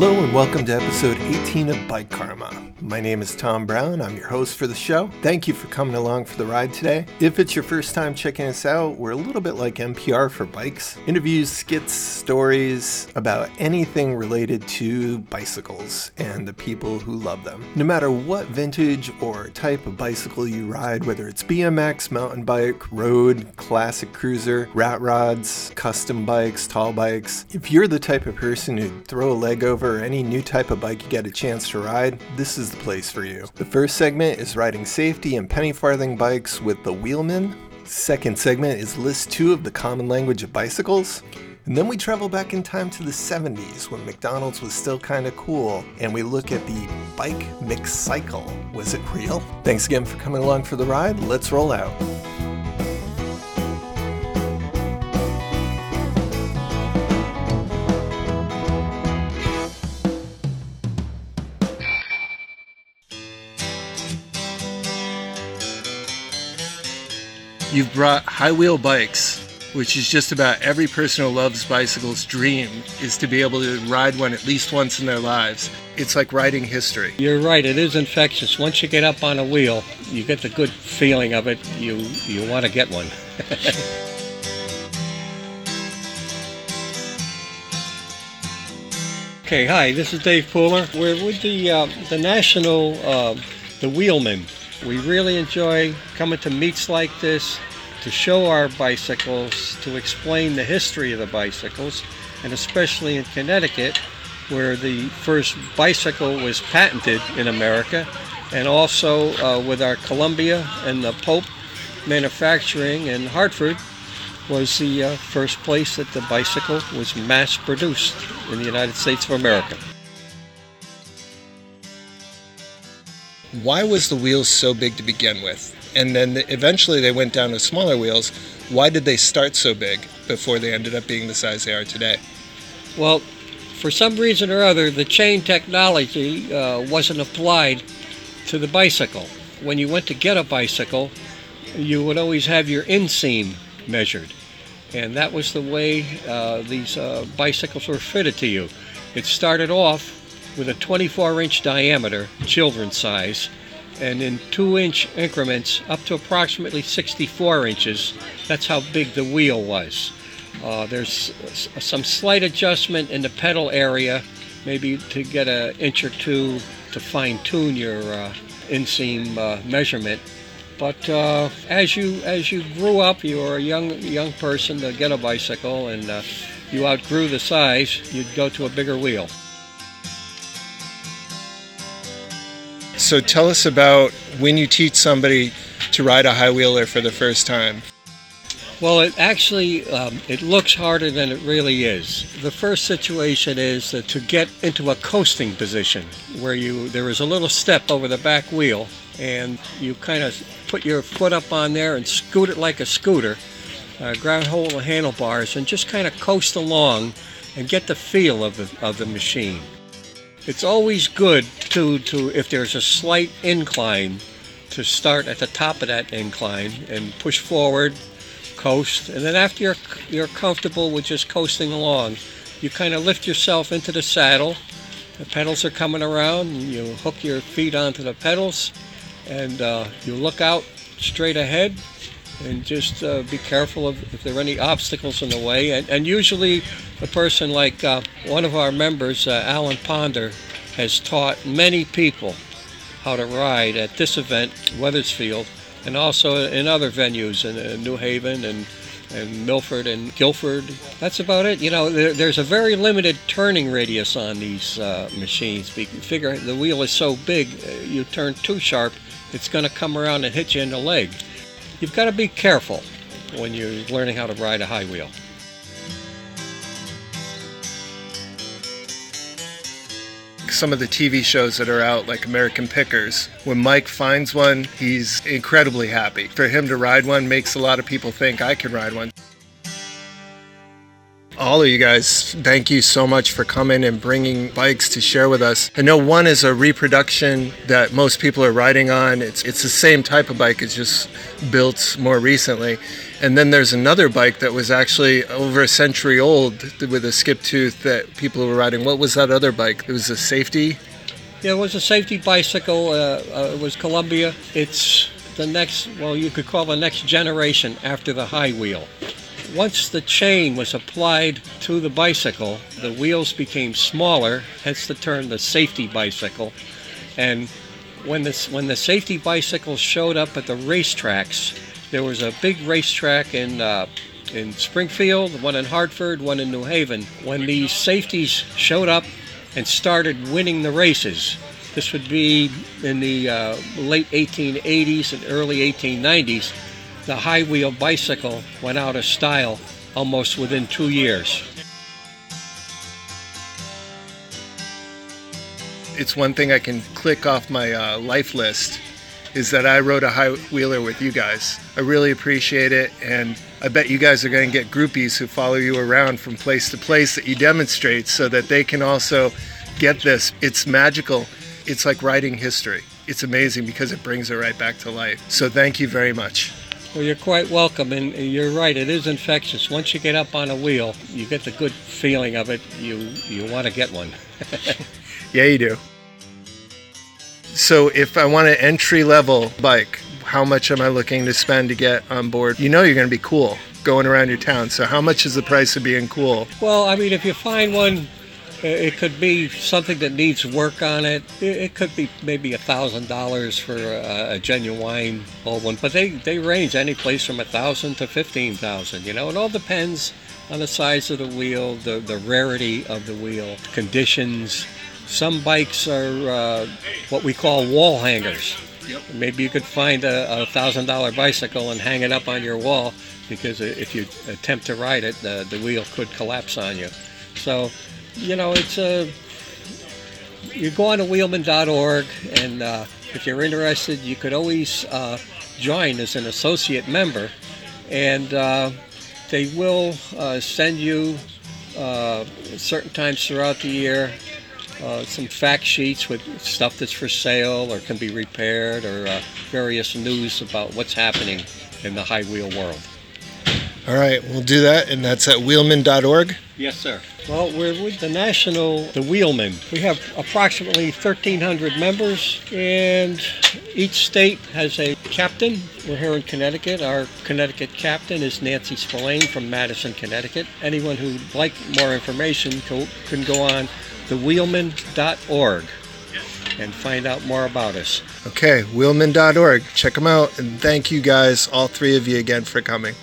Hello and welcome to episode 18 of Bike Karma. My name is Tom Brown. I'm your host for the show. Thank you for coming along for the ride today. If it's your first time checking us out, we're a little bit like NPR for bikes. Interviews, skits, stories about anything related to bicycles and the people who love them. No matter what vintage or type of bicycle you ride, whether it's BMX, mountain bike, road, classic cruiser, rat rods, custom bikes, tall bikes, if you're the type of person who'd throw a leg over any new type of bike you get a chance to ride, this is the place for you. The first segment is riding safety and penny farthing bikes with the Wheelmen. Second segment is list two of the common language of bicycles. And then we travel back in time to the 70s when McDonald's was still kind of cool, and we look at the bike mix cycle. Was it real? Thanks again for coming along for the ride. Let's roll out. You've brought high wheel bikes, which is just about every person who loves bicycles' dream, is to be able to ride one at least once in their lives. It's like riding history. You're right, it is infectious. Once you get up on a wheel, you get the good feeling of it. You you want to get one. okay, hi, this is Dave Pooler. We're with the uh, the National uh, the Wheelmen. We really enjoy coming to meets like this to show our bicycles, to explain the history of the bicycles, and especially in Connecticut, where the first bicycle was patented in America, and also uh, with our Columbia and the Pope Manufacturing in Hartford was the uh, first place that the bicycle was mass produced in the United States of America. Why was the wheels so big to begin with? And then eventually they went down to smaller wheels. Why did they start so big before they ended up being the size they are today? Well, for some reason or other, the chain technology uh, wasn't applied to the bicycle. When you went to get a bicycle, you would always have your inseam measured. And that was the way uh, these uh, bicycles were fitted to you. It started off with a 24 inch diameter, children's size, and in two inch increments up to approximately 64 inches. That's how big the wheel was. Uh, there's some slight adjustment in the pedal area, maybe to get an inch or two to fine tune your uh, inseam uh, measurement. But uh, as you as you grew up, you were a young young person to get a bicycle, and uh, you outgrew the size. You'd go to a bigger wheel. So tell us about when you teach somebody to ride a high wheeler for the first time. Well, it actually um, it looks harder than it really is. The first situation is to get into a coasting position where you there is a little step over the back wheel and you kind of put your foot up on there and scoot it like a scooter, uh, grab hold the handlebars and just kind of coast along and get the feel of the, of the machine. It's always good to, to if there's a slight incline to start at the top of that incline and push forward, coast, and then after you're you're comfortable with just coasting along, you kind of lift yourself into the saddle. The pedals are coming around, you hook your feet onto the pedals, and uh, you look out straight ahead, and just uh, be careful of if there are any obstacles in the way. And, and usually, a person like uh, one of our members, uh, Alan Ponder, has taught many people how to ride at this event, Wethersfield, and also in other venues in, in New Haven and and Milford and Guilford. That's about it. You know, there, there's a very limited turning radius on these uh, machines. You figure the wheel is so big, uh, you turn too sharp, it's going to come around and hit you in the leg. You've got to be careful when you're learning how to ride a high wheel. some of the TV shows that are out, like American Pickers. When Mike finds one, he's incredibly happy. For him to ride one makes a lot of people think I can ride one. All of you guys, thank you so much for coming and bringing bikes to share with us. I know one is a reproduction that most people are riding on. It's it's the same type of bike, it's just built more recently. And then there's another bike that was actually over a century old with a skip tooth that people were riding. What was that other bike? It was a safety. Yeah, it was a safety bicycle. Uh, uh, it was Columbia. It's the next, well, you could call the next generation after the high wheel. Once the chain was applied to the bicycle, the wheels became smaller, hence the term the safety bicycle. And when the, when the safety bicycles showed up at the racetracks, there was a big racetrack in uh, in Springfield, one in Hartford, one in New Haven. When these safeties showed up and started winning the races, this would be in the uh, late 1880s and early 1890s. The high wheel bicycle went out of style almost within two years. It's one thing I can click off my uh, life list is that I rode a high wheeler with you guys. I really appreciate it, and I bet you guys are going to get groupies who follow you around from place to place that you demonstrate so that they can also get this. It's magical. It's like writing history. It's amazing because it brings it right back to life. So thank you very much. Well, you're quite welcome, and you're right. It is infectious. Once you get up on a wheel, you get the good feeling of it. You you want to get one. yeah, you do. So if I want an entry level bike, how much am I looking to spend to get on board? You know you're going to be cool going around your town. So how much is the price of being cool? Well, I mean, if you find one it could be something that needs work on it. It could be maybe a thousand dollars for a, genuine old one, but they, they range any place from a thousand to fifteen thousand. You know, it all depends on the size of the wheel, the the rarity of the wheel, conditions. Some bikes are uh, what we call wall hangers. Yep. Maybe you could find a, a thousand dollar bicycle and hang it up on your wall because if you attempt to ride it, the, the wheel could collapse on you. So you know, it's a. You go on to wheelmen.org, and uh, if you're interested, you could always uh, join as an associate member, and uh, they will uh, send you uh, certain times throughout the year uh, some fact sheets with stuff that's for sale or can be repaired or various news about what's happening in the high wheel world. All right, we'll do that, and that's at wheelmen.org. Yes, sir. Well, we're with the National, the Wheelmen. We have approximately 1,300 members, and each state has a captain. We're here in Connecticut. Our Connecticut captain is Nancy Spillane from Madison, Connecticut. Anyone who'd like more information can go on thewheelmen.org and find out more about us. Okay, wheelmen.org. Check them out, and thank you guys, all three of you, again for coming.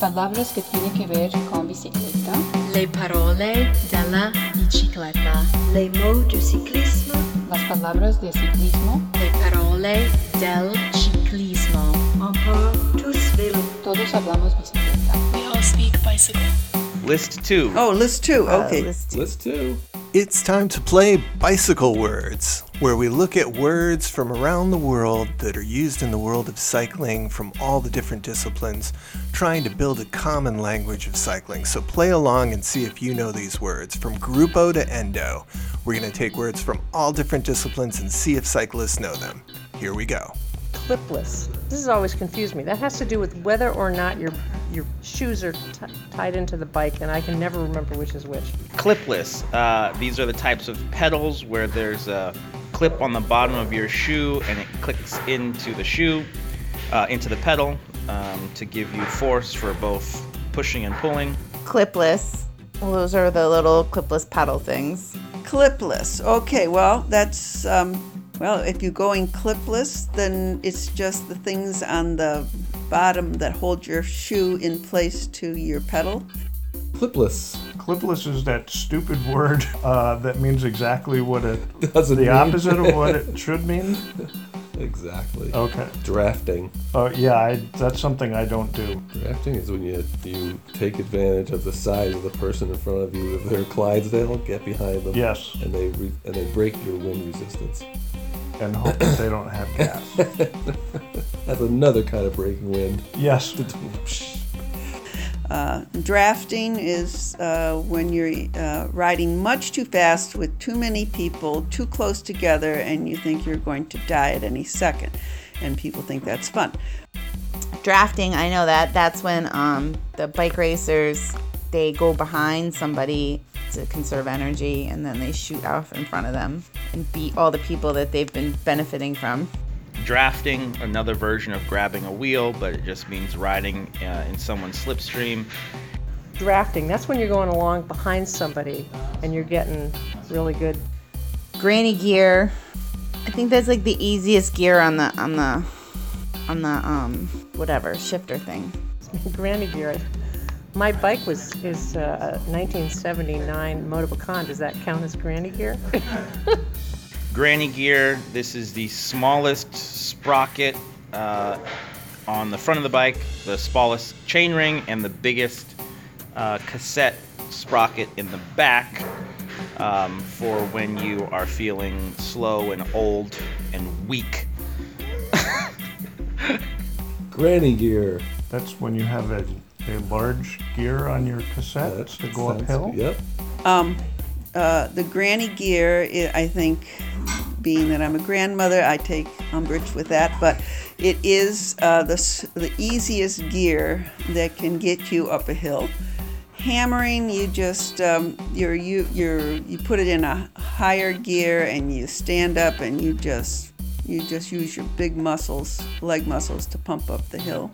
Palabras que tienen que ver con bicicleta. Le parole della bicicletta. Les mots du cyclisme. Las palabras de ciclismo. Le parole del ciclismo. On parle tous vélo. Todos hablamos bicicleta. We all speak bicycle. List two. Oh, list two. Uh, okay. Uh, list, two. list two. It's time to play Bicycle Words, where we look at words from around the world that are used in the world of cycling from all the different disciplines, trying to build a common language of cycling. So play along and see if you know these words. From Gruppo to Endo, we're going to take words from all different disciplines and see if cyclists know them. Here we go clipless. This has always confused me. That has to do with whether or not your your shoes are t- tied into the bike, and I can never remember which is which. Clipless. Uh, these are the types of pedals where there's a clip on the bottom of your shoe, and it clicks into the shoe, uh, into the pedal, um, to give you force for both pushing and pulling. Clipless. Well, those are the little clipless pedal things. Clipless. Okay, well, that's um, well, if you're going clipless, then it's just the things on the bottom that hold your shoe in place to your pedal. Clipless. Clipless is that stupid word uh, that means exactly what it does the opposite of what it should mean. Exactly. Okay. Drafting. Oh yeah, I, that's something I don't do. Drafting is when you you take advantage of the size of the person in front of you. If they're Clydesdale, get behind them. Yes. And they re- and they break your wind resistance and hope that they don't have gas. That's another kind of breaking wind. Yes. Uh, drafting is uh, when you're uh, riding much too fast with too many people too close together and you think you're going to die at any second. And people think that's fun. Drafting, I know that. That's when um, the bike racers they go behind somebody to conserve energy and then they shoot off in front of them and beat all the people that they've been benefiting from. Drafting, another version of grabbing a wheel, but it just means riding uh, in someone's slipstream. Drafting, that's when you're going along behind somebody and you're getting really good. Granny gear. I think that's like the easiest gear on the on the on the um whatever shifter thing. Granny gear. My bike was is uh, a 1979 Motobecane. Does that count as granny gear? Granny gear, this is the smallest sprocket uh, on the front of the bike, the smallest chainring, and the biggest uh, cassette sprocket in the back um, for when you are feeling slow and old and weak. Granny gear. That's when you have a, a large gear on your cassette That to go sounds- uphill. Yep. Um, uh, the granny gear, i I think, being that I'm a grandmother, I take umbrage with that, but it is uh, the, the easiest gear that can get you up a hill. Hammering, you just um, you're, you you're, you put it in a higher gear and you stand up and you just you just use your big muscles, leg muscles, to pump up the hill.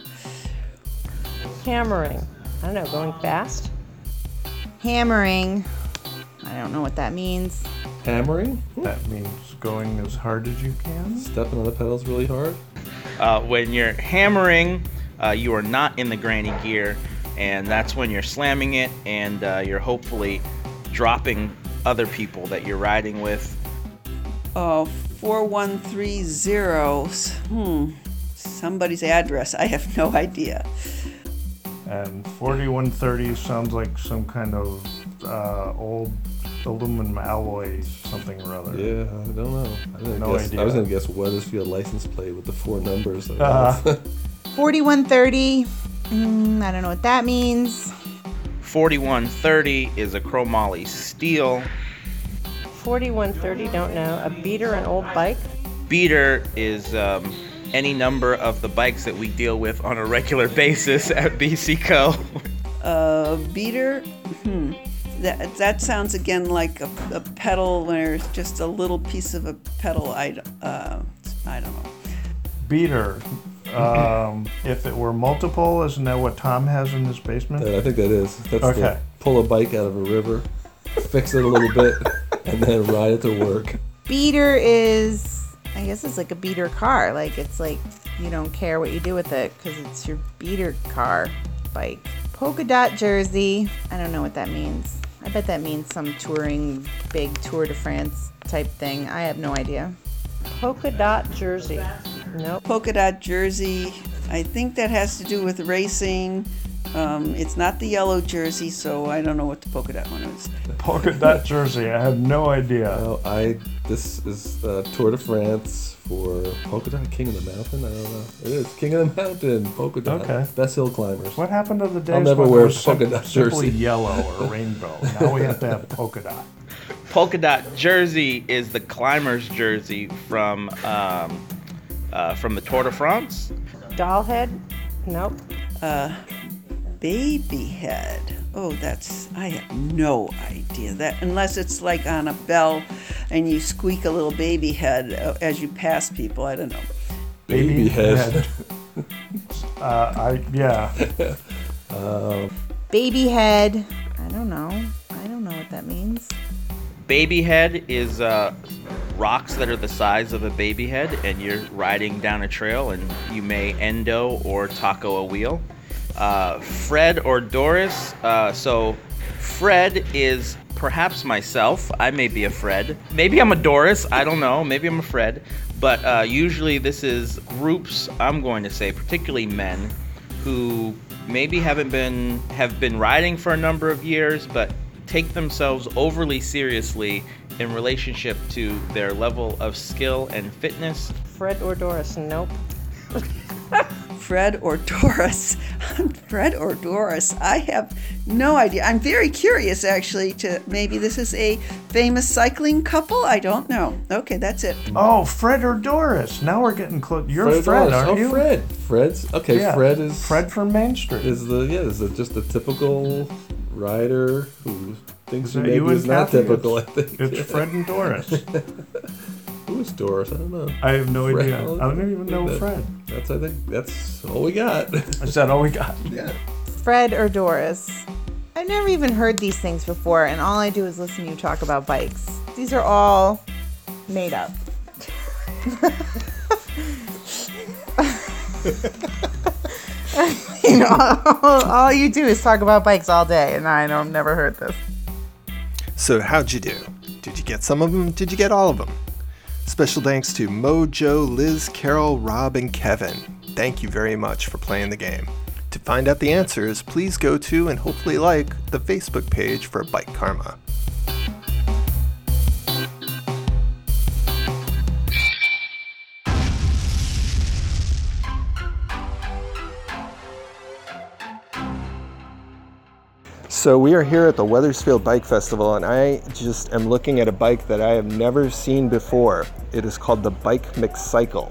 Hammering. I don't know, going fast. Hammering. I don't know what that means. Hammering. That means going as hard as you can. Stepping on the pedals really hard. Uh, when you're hammering, uh, you are not in the granny gear, and that's when you're slamming it and uh, you're hopefully dropping other people that you're riding with. Oh, 4130. Hmm. Somebody's address. I have no idea. And 4130 sounds like some kind of uh, old aluminum alloy something or other. Yeah, I don't know. I, didn't No guess, I was gonna guess Wethersfield license plate with the four numbers. that Uh-huh. 4130. Mm, I don't know what that means. 4130 is a chromoly steel. 4130, don't know. A beater, an old bike. Beater is um, any number of the bikes that we deal with on a regular basis at BCCO. Uh, beater. Hmm. That that sounds again like a, a pedal where it's just a little piece of a pedal. I d- uh, I don't know. Beater. Um, if it were multiple, isn't that what Tom has in his basement? I think that is. That's Okay. the pull a bike out of a river, fix it a little bit, and then ride it to work. Beater is, I guess it's like a beater car. Like it's like you don't care what you do with it because it's your beater car bike. Polka dot jersey. I don't know what that means. I bet that means some touring big Tour de France type thing. I have no idea. Polka dot jersey. Nope. Polka dot jersey. I think that has to do with racing. Um, it's not the yellow jersey, so I don't know what the polka dot one is. The Polka dot jersey. I have no idea. Well, I this is uh, Tour de France for polka dot King of the Mountain. I don't know. It is King of the Mountain polka dot. Okay. Best hill climbers. What happened to the days I'll never when wear it a was polka sim- dot simply jersey. yellow or rainbow? now we have to have polka dot. Polka dot jersey is the climber's jersey from um, uh, from the Tour de France. Doll head. Nope. Uh, baby head. Oh, that's I have no idea that unless it's like on a bell, and you squeak a little baby head uh, as you pass people. I don't know. Baby head. uh, I yeah. Um, Baby head. I don't know. I don't know what that means. Baby head is uh, rocks that are the size of a baby head, and you're riding down a trail, and you may endo or taco a wheel. Uh, Fred or Doris. Uh, so, Fred is perhaps myself. I may be a Fred. Maybe I'm a Doris. I don't know. Maybe I'm a Fred. But uh, usually, this is groups. I'm going to say, particularly men, who maybe haven't been have been riding for a number of years, but take themselves overly seriously in relationship to their level of skill and fitness. Fred or Doris. Nope. Fred or Doris. Fred or Doris? I have no idea. I'm very curious, actually, to maybe this is a famous cycling couple. I don't know. Okay, that's it. Oh, Fred or Doris. Now we're getting close. You're Fred, Fred, aren't oh, you? Fred. Fred's okay. Yeah. Fred is Fred from Main Street. is the yeah is the, just a typical rider who thinks Is maybe you is not Kathy? typical. I think it's Fred and Doris. Who is Doris? I don't know. I have no Fred- idea. I don't even know that- Fred. That's I think that's all we got. Is that all we got? yeah. Fred or Doris. I've never even heard these things before, and all I do is listen to you talk about bikes. These are all made up. you know, all, all you do is talk about bikes all day, and I know I've never heard this. So, how'd you do? Did you get some of them? Did you get all of them? Special thanks to Mojo, Liz, Carol, Rob, and Kevin. Thank you very much for playing the game. To find out the answers, please go to and hopefully like the Facebook page for Bike Karma. So we are here at the Wethersfield Bike Festival, and I just am looking at a bike that I have never seen before. It is called the Bike McCycle,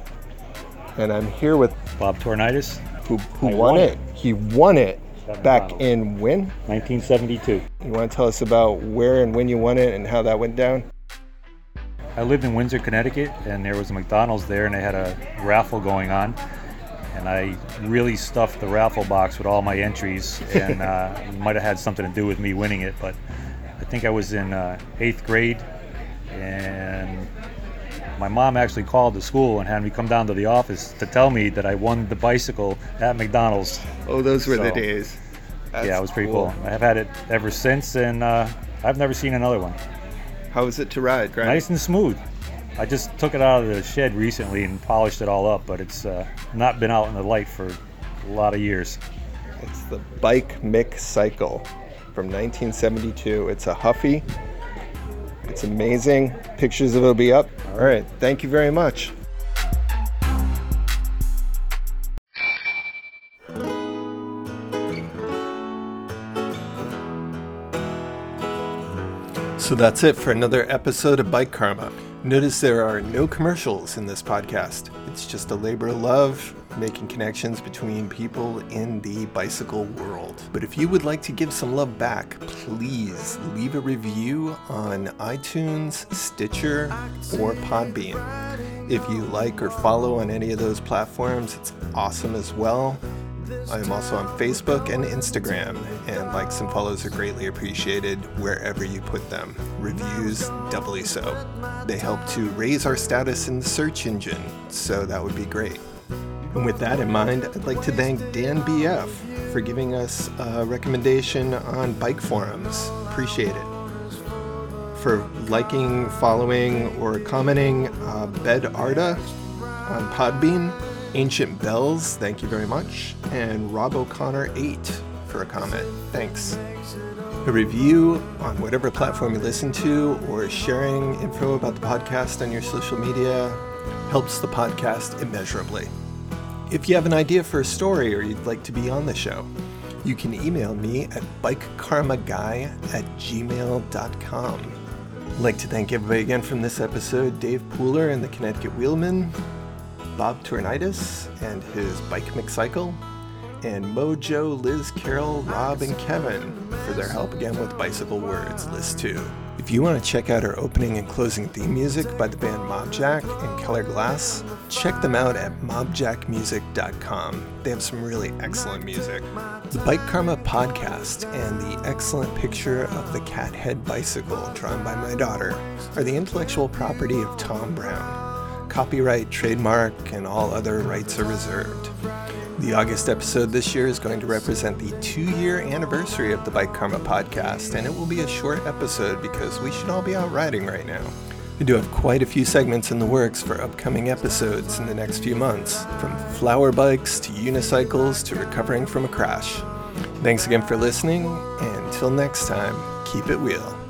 and I'm here with Bob Tornitis, who, who won won it. it. He won it Seven back bottles. in when? 1972. You want to tell us about where and when you won it and how that went down? I lived in Windsor, Connecticut, and there was a McDonald's there, and they had a raffle going on. And I really stuffed the raffle box with all my entries, and uh, might have had something to do with me winning it. But I think I was in uh, eighth grade, and my mom actually called the school and had me come down to the office to tell me that I won the bicycle at McDonald's. Oh, those were the So, days. yeah, it was pretty cool. I have had it ever since, and uh, I've never seen another one. How was it to ride? Right? Nice and smooth. I just took it out of the shed recently and polished it all up, but it's uh, not been out in the light for a lot of years. It's the Bike McCycle from 1972. It's a Huffy. It's amazing. Pictures of it will be up. All right. Thank you very much. So that's it for another episode of Bike Karma. Notice there are no commercials in this podcast. It's just a labor of love, making connections between people in the bicycle world. But if you would like to give some love back, please leave a review on iTunes, Stitcher, or Podbean. If you like or follow on any of those platforms, it's awesome as well. I am also on Facebook and Instagram, and likes and follows are greatly appreciated wherever you put them. Reviews, doubly so. They help to raise our status in the search engine, so that would be great. And with that in mind, I'd like to thank Dan BF for giving us a recommendation on bike forums. Appreciate it. For liking, following, or commenting, uh, Bed Arda on Podbean, Ancient Bells, thank you very much, and Rob O'Connor 8 for a comment. Thanks. A review on whatever platform you listen to, or sharing info about the podcast on your social media helps the podcast immeasurably. If you have an idea for a story or you'd like to be on the show, you can email me at bikekarmaguy at gmail.com. I'd like to thank everybody again from this episode Dave Pooler and the Connecticut Wheelmen, Bob Tornitis and his Bike McCycle, and Mojo, Liz, Carol, Rob, and Kevin for their help again with Bicycle Words List 2. If you want to check out our opening and closing theme music by the band Mobjack and Keller Glass, check them out at mobjackmusic.com. They have some really excellent music. The Bike Karma podcast and the excellent picture of the cat head bicycle drawn by my daughter are the intellectual property of Tom Brown. Copyright, trademark, and all other rights are reserved. The August episode this year is going to represent the two year anniversary of the Bike Karma podcast, and it will be a short episode because we should all be out riding right now. We do have quite a few segments in the works for upcoming episodes in the next few months, from flower bikes to unicycles to recovering from a crash. Thanks again for listening, and until next time, keep it wheel.